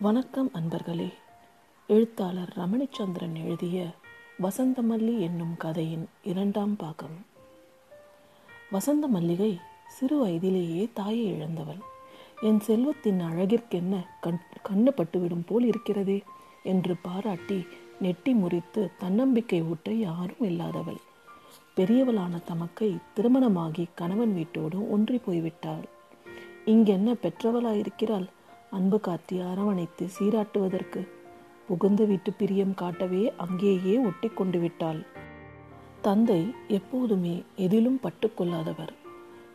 வணக்கம் அன்பர்களே. எழுத்தாளர் ரமணிச்சந்திரன் எழுதிய வசந்தமல்லி என்னும் கதையின் இரண்டாம் பாகம். வசந்த மல்லிகை சிறு வயதிலேயே தாயை இழந்தவள். என் செல்வத்தின் அழகிற்கென்ன கண் கண்ணு பட்டுவிடும் போல் இருக்கிறதே என்று பாராட்டி நெட்டி முறித்து தன்னம்பிக்கை ஊட்ட யாரும் இல்லாதவள். பெரியவளான தமக்கை திருமணமாகி கணவன் வீட்டோடு ஒன்றி போய்விட்டாள். இங்கென்ன பெற்றவளாயிருக்கிறாள்? அன்பு காட்டி அரவணைத்து சீராட்டுவதற்கு புகுந்து வீட்டு பிரியம் காட்டவே அங்கேயே ஒட்டி கொண்டு விட்டாள். தந்தை எப்போதுமே எதிலும் பட்டுக்கொள்ளாதவர்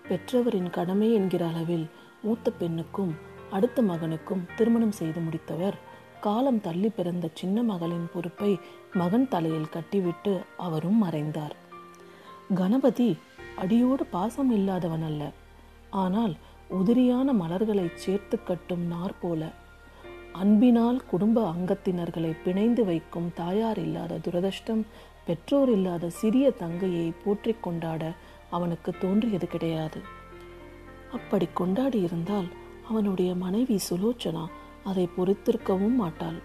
பெற்றவரின் கடமை என்கிற அளவில் மூத்த பெண்ணுக்கும் அடுத்த மகனுக்கும் திருமணம் செய்து முடித்தவர் காலம் தள்ளி பிறந்த சின்ன மகளின் பொறுப்பை மகன் தலையில் கட்டிவிட்டு அவரும் மறைந்தார். கணபதி அடியோடு பாசம் இல்லாதவன் அல்ல. ஆனால் உதிரியான மலர்களை சேர்த்து கட்டும் நார் போல அன்பினால் குடும்ப அங்கத்தினர்களை பிணைந்து வைக்கும் தாயார் இல்லாத துரதிர்ஷ்டம் பெற்றோர் இல்லாத சிறிய தங்கையை போற்றிக் கொண்டாட அவனுக்கு தோன்றியது கிடையாது. அப்படி கொண்டாடி இருந்தால் அவனுடைய மனைவி சுலோச்சனா அதை பொறுத்திருக்கவும் மாட்டாள்.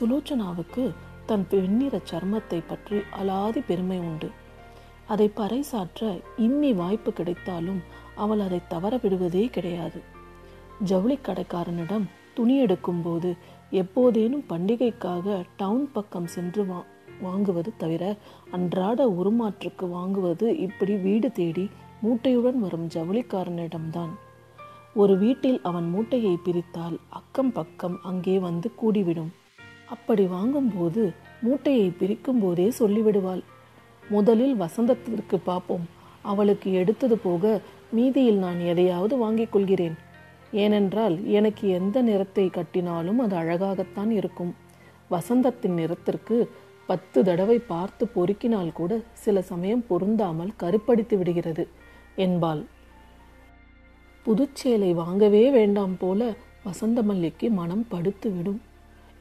சுலோச்சனாவுக்கு தன் வெண்ணிற சர்மத்தை பற்றி அலாதி பெருமை உண்டு. அதை பறைசாற்ற இம்மி வாய்ப்பு கிடைத்தாலும் அவள் அதை தவற விடுவதே கிடையாது. ஜவுளி கடைக்காரனிடம் துணி எடுக்கும் போது எப்போதேனும் பண்டிகைக்காக டவுன் பக்கம் சென்று வா வாங்குவது தவிர அன்றாட உருமாற்றுக்கு வாங்குவது இப்படி வீடு தேடி மூட்டையுடன் வரும் ஜவுளிக்காரனிடம்தான். ஒரு வீட்டில் அவன் மூட்டையை பிரித்தால் அக்கம் பக்கம் அங்கே வந்து கூடிவிடும். அப்படி வாங்கும்போது மூட்டையை பிரிக்கும் போதே சொல்லிவிடுவாள். முதலில் வசந்தத்திற்கு பார்ப்போம். அவளுக்கு எடுத்தது போக மீதியில் நான் எதையாவது வாங்கிக் கொள்கிறேன். ஏனென்றால் எனக்கு எந்த நிறத்தை கட்டினாலும் அது அழகாகத்தான் இருக்கும். வசந்தத்தின் நிறத்திற்கு பத்து தடவை பார்த்து பொறுக்கினால் கூட சில சமயம் பொருந்தாமல் கருப்படித்து விடுகிறது என்பாள். புதுச்சேலை வாங்கவே வேண்டாம் போல வசந்தமல்லிக்கு மனம் படுத்து விடும்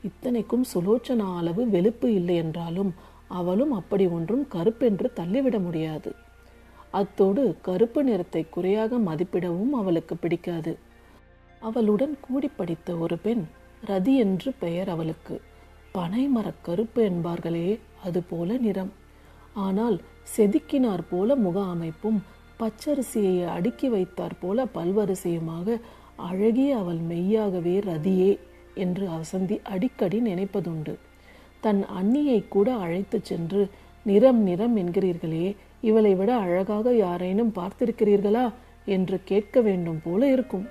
இத்தனைக்கும் சுலோச்சனா அளவு வெளுப்பு இல்லை என்றாலும் அவளும் அப்படி ஒன்றும் கருப்பென்று தள்ளிவிட முடியாது. அத்தோடு கருப்பு நிறத்தை குறையாக மதிப்பிடவும் அவளுக்கு பிடிக்காது. அவளுடன் கூடி படித்த ஒரு பெண் ரதி என்று பெயர் அவளுக்கு. பனைமரக் கருப்பு என்பார்களே அதுபோல நிறம். ஆனால் செதுக்கினார் போல முக அமைப்பும் பச்சரிசியை அடுக்கி வைத்தார் போல பல்வரிசையுமாக அழகிய அவள் மெய்யாகவே ரதியே என்று வசந்தி அடிக்கடி நினைப்பதுண்டு. தன் அண்ணியை கூட அழைத்துச் சென்று நிறம் நிறம் என்கிறீர்களே இவளை விட அழகாக யாரேனும் பார்த்திருக்கிறீர்களா? என்று கேட்க வேண்டும் போல இருக்கும்.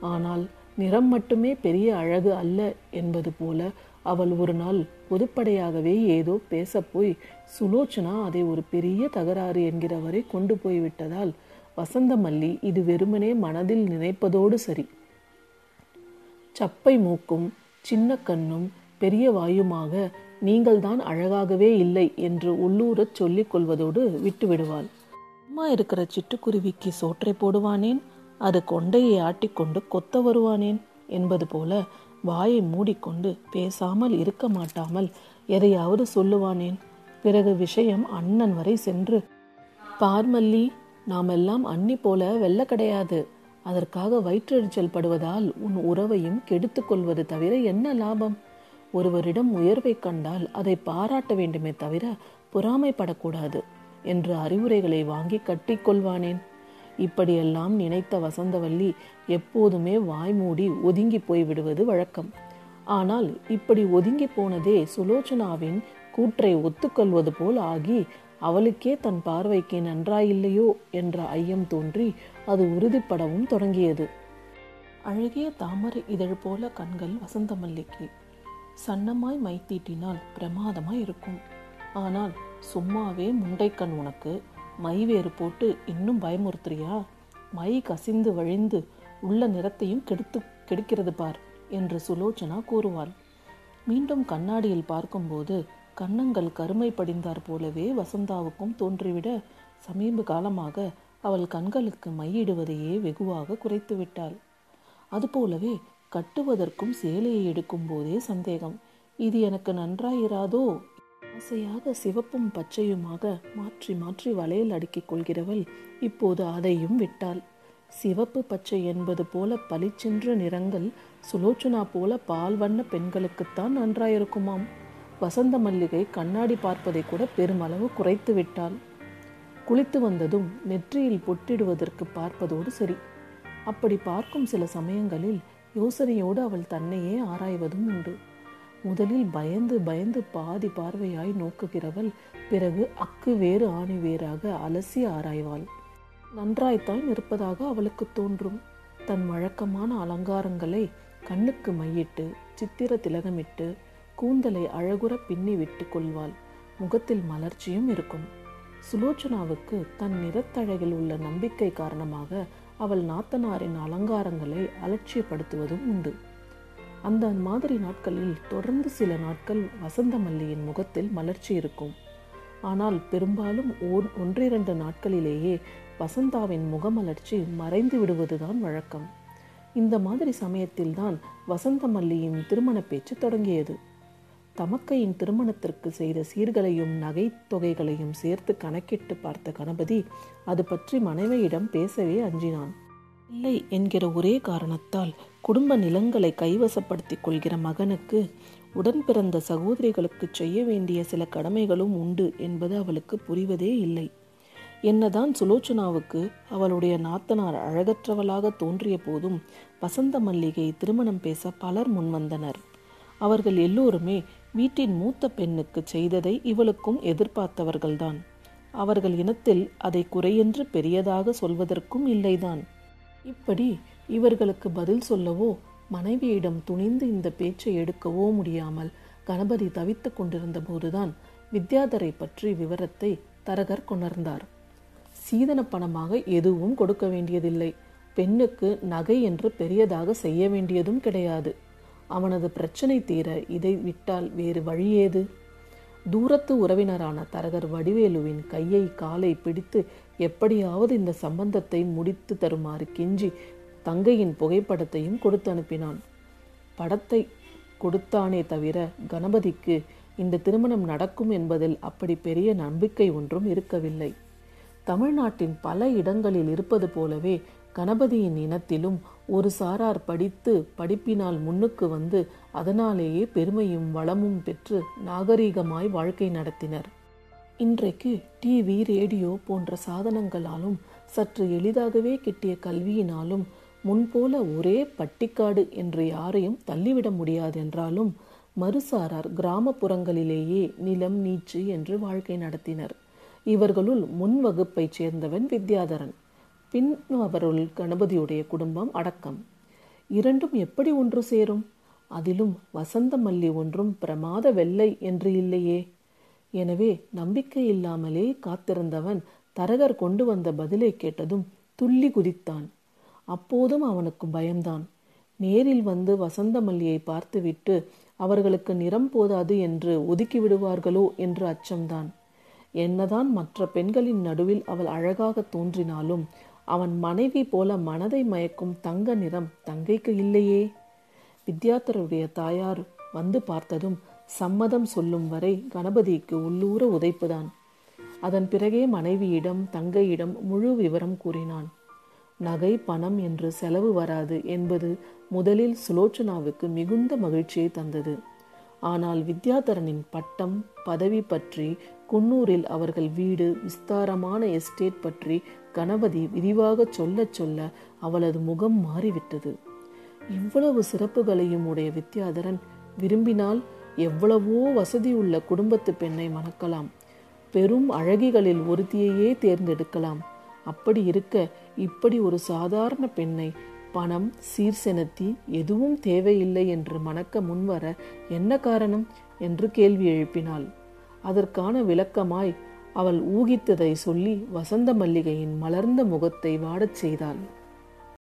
ஆனால் நிறம் மட்டுமே பெரிய அழகு அல்ல என்பது போல அவள் ஒரு நாள் பொதுப்படையாகவே ஏதோ பேசப்போய் சுலோச்சனா அதை ஒரு பெரிய தகராறு என்கிறவரை கொண்டு போய்விட்டதால் வசந்தமல்லி இது வெறுமனே மனதில் நினைப்பதோடு சரி. சப்பை மூக்கும் சின்ன கண்ணும் பெரிய வாயுமாக நீங்கள்தான் அழகாகவே இல்லை என்று உள்ளூரச் சொல்லிக் கொள்வதோடு விட்டுவிடுவாள். அம்மா இருக்கிற சிட்டுக்குருவிக்கு சோற்றை போடுவானேன்? அது கொண்டையை ஆட்டிக்கொண்டு கொத்த வருவானேன்? என்பது போல வாயை மூடிக்கொண்டு பேசாமல் இருக்க மாட்டாமல் எதையாவது சொல்லுவானேன்? பிறகு விஷயம் அண்ணன் வரை சென்று பார்மல்லி நாமெல்லாம் அன்னி போல வெல்ல கிடையாது. அதற்காக வயிற்றெரிச்சல் படுவதால் உன் உறவையும் கெடுத்து கொள்வது தவிர என்ன லாபம்? ஒருவரிடம் உயர்வை கண்டால் அதை பாராட்ட வேண்டுமே தவிர பொறாமைப்படக்கூடாது என்று அறிவுரைகளை வாங்கி கட்டிக்கொள்வானேன் இப்படியெல்லாம் நினைத்த வசந்தவல்லி எப்போதுமே வாய் மூடி ஒதுங்கி போய் விடுவது வழக்கம். ஆனால் இப்படி ஒதுங்கி போனதே சுலோச்சனாவின் கூற்றை ஒத்துக்கொள்வது போல் ஆகி அவளுக்கே தன் பார்வைக்கு நன்றாயில்லையோ என்ற ஐயம் தோன்றி அது உறுதிப்படவும் தொடங்கியது. அழகிய தாமரை இதழ் போல கண்கள் வசந்தமல்லிக்கு. சன்னமாய் மைத்தீட்டினால் பிரமாதமாய் இருக்கும். ஆனால் சும்மாவே முண்டைக்கண் உனக்கு மை வேறு போட்டு இன்னும் பயமுறுத்துறியா? மை கசிந்து வழிந்து உள்ள நிறத்தையும் கெடுத்து கெடுக்கிறது பார் என்று சுலோச்சனா கூறுவாள். மீண்டும் கண்ணாடியில் பார்க்கும்போது கன்னங்கள் கருமை படிந்தார் போலவே வசந்தாவுக்கும் தோன்றிவிட சமீப காலமாக அவள் கண்களுக்கு மையிடுவதையே வெகுவாக குறைத்து விட்டாள் அதுபோலவே கட்டுவதற்கும் சேலையை எடுக்கும் போதே சந்தேகம். இது எனக்கு நன்றாயிராதோ? ஆசையாக சிவப்பும் பச்சையுமாக மாற்றி மாற்றி வளையல் அடுக்கிக் கொள்கிறவள் இப்போது அதையும் விட்டாள். சிவப்பு பச்சை என்பது போல பளிச்சென்ற நிறங்கள் சுலோச்சனா போல பால் வண்ண பெண்களுக்குத்தான் நன்றாயிருக்குமாம். வசந்த மல்லிகை கண்ணாடி பார்ப்பதை கூட பெருமளவு குறைத்து விட்டாள். குளித்து வந்ததும் நெற்றியில் பொட்டிடுவதற்கு பார்ப்பதோடு சரி. அப்படி பார்க்கும் சில சமயங்களில் யோசனையோடு அவள் தன்னையே ஆராய்வதும் உண்டு. முதலில் பயந்து பயந்து பாதி பார்வையாய் நோக்குகிறவள் பிறகு அக்கு வேறு ஆணி வேறாக அலசி ஆராய்வாள். நன்றாய்த்தான் இருப்பதாக அவளுக்கு தோன்றும். தன் வழக்கமான அலங்காரங்களை கண்ணுக்கு மையிட்டு சித்திர திலகமிட்டு கூந்தலை அழகுற பின்னி விட்டு கொள்வாள். முகத்தில் மலர்ச்சியும் இருக்கும். சுலோச்சனாவுக்கு தன் நிறத்தழகில் உள்ள நம்பிக்கை காரணமாக அவள் நாத்தனாரின் அலங்காரங்களை அலட்சியப்படுத்துவதும் உண்டு. அந்த மாதிரி நாட்களில் தொடர்ந்து சில நாட்கள் வசந்த மல்லியின் முகத்தில் மலர்ச்சி இருக்கும். ஆனால் பெரும்பாலும் ஓர் ஒன்றிரண்டு நாட்களிலேயே வசந்தாவின் முகமலர்ச்சி மறைந்து விடுவதுதான் வழக்கம். இந்த மாதிரி சமயத்தில்தான் வசந்த மல்லியின் திருமண பேச்சு தொடங்கியது. தமக்கையின் திருமணத்திற்கு செய்த சீர்களையும் நகைத்தொகைகளையும் சேர்த்து கணக்கிட்டு பார்த்த கணபதி அது பற்றி மனைவியிடம் பேசவே அஞ்சினான். இல்லை என்கிற ஒரே காரணத்தால் குடும்ப நிலங்களை கைவசப்படுத்திக் கொள்கிற மகனுக்கு உடன் பிறந்த சகோதரிகளுக்கு செய்ய வேண்டிய சில கடமைகளும் உண்டு என்பது அவளுக்கு புரிவதே இல்லை. என்னதான் சுலோச்சனாவுக்கு அவளுடைய நாத்தனார் அழகற்றவளாக தோன்றிய போதும் வசந்த மல்லிகை திருமணம் பேச பலர் முன்வந்தனர். அவர்கள் எல்லோருமே வீட்டின் மூத்த பெண்ணுக்கு செய்ததை இவளுக்கும் எதிர்பார்த்தவர்கள்தான். அவர்கள் இனத்தில் அதை குறையென்று பெரியதாக சொல்வதற்கும் இல்லைதான். இப்படி இவர்களுக்கு பதில் சொல்லவோ மனைவியிடம் துணிந்து இந்த பேச்சை எடுக்கவோ முடியாமல் கணபதி தவித்து கொண்டிருந்த போதுதான் வித்யாதரை பற்றி விவரத்தை தரகர் கொணர்ந்தார். சீதன பணமாக எதுவும் கொடுக்க வேண்டியதில்லை. பெண்ணுக்கு நகை என்று பெரியதாக செய்ய வேண்டியதும் கிடையாது. அவனது பிரச்சனை தீர இதை விட்டால் வேறு வழியேது? தூரத்து உறவினரான தரகர் வடிவேலுவின் கையை காலை பிடித்து எப்படியாவது இந்த சம்பந்தத்தை முடித்து தருமாறு கெஞ்சி தங்கையின் புகைப்படத்தையும் கொடுத்து அனுப்பினான். படத்தை கொடுத்தானே தவிர கணபதிக்கு இந்த திருமணம் நடக்கும் என்பதில் அப்படி பெரிய நம்பிக்கை ஒன்றும் இருக்கவில்லை. தமிழ்நாட்டின் பல இடங்களில் இருப்பது போலவே கணபதியின் இனத்திலும் ஒரு சாரார் படித்து படிப்பினால் முன்னுக்கு வந்து அதனாலேயே பெருமையும் வளமும் பெற்று நாகரீகமாய் வாழ்க்கை நடத்தினர். இன்றைக்கு டிவி ரேடியோ போன்ற சாதனங்களாலும் சற்று எளிதாகவே கிட்டிய கல்வியினாலும் முன்போல ஒரே பட்டிக்காடு என்று யாரையும் தள்ளிவிட முடியாதென்றாலும் மறுசாரார் கிராமப்புறங்களிலேயே நிலம் நீச்சு என்று வாழ்க்கை நடத்தினர். இவர்களுள் முன் வகுப்பைச் சேர்ந்தவன் வித்யாதரன். பின் அவருள் கணபதியுடைய குடும்பம் அடக்கம். இரண்டும் எப்படி ஒன்று சேரும்? அதிலும் வசந்த மல்லி ஒன்றும் பிரமாத வெள்ளை என்று இல்லையே. எனவே நம்பிக்கை இல்லாமலே காத்திருந்தவன் தரகர் கொண்டு வந்த பதிலை கேட்டதும் துள்ளி குதித்தான். அப்போதும் அவனுக்கு பயம்தான். நேரில் வந்து வசந்த மல்லியை பார்த்துவிட்டு அவர்களுக்கு நிறம் போதாது என்று ஒதுக்கி விடுவார்களோ என்று அச்சம்தான். என்னதான் மற்ற பெண்களின் நடுவில் அவள் அழகாக தோன்றினாலும் அவன் மனைவி போல மனதை மயக்கும் தங்க நிறம் தங்கைக்கு இல்லையே. வித்யாத்தருடைய தாயார் வந்து பார்த்ததும் சம்மதம் சொல்லும் வரை கணபதிக்கு உள்ளூர உதைப்புதான். அதன் பிறகே மனைவியிடம் தங்கையிடம் முழு விவரம் கூறினான். நகை பணம் என்று செலவு வராது என்பது முதலில் சுலோச்சனாவுக்கு மிகுந்த மகிழ்ச்சியை தந்தது. ஆனால் வித்யாதரனின் பட்டம் பதவி பற்றி குன்னூரில் அவர்கள் வீடு விஸ்தாரமான எஸ்டேட் பற்றி கணபதி விரிவாக சொல்ல சொல்ல அவளது முகம் மாறிவிட்டது. இவ்வளவு சிறப்புகளையும் உடைய வித்யாதரன் விரும்பினால் எவ்வளவோ வசதியுள்ள குடும்பத்து பெண்ணை மணக்கலாம். பெரும் அழகிகளில் ஒருத்தியையே தேர்ந்தெடுக்கலாம். அப்படி இருக்க இப்படி ஒரு சாதாரண பெண்ணை பணம் சீர்செனத்தி எதுவும் தேவையில்லை என்று மணக்க முன்வர என்ன காரணம்? என்று கேள்வி எழுப்பினாள். அதற்கான விளக்கமாய் அவள் ஊகித்ததை சொல்லி வசந்த மல்லிகையின் மலர்ந்த முகத்தை வாடச் செய்தாள்.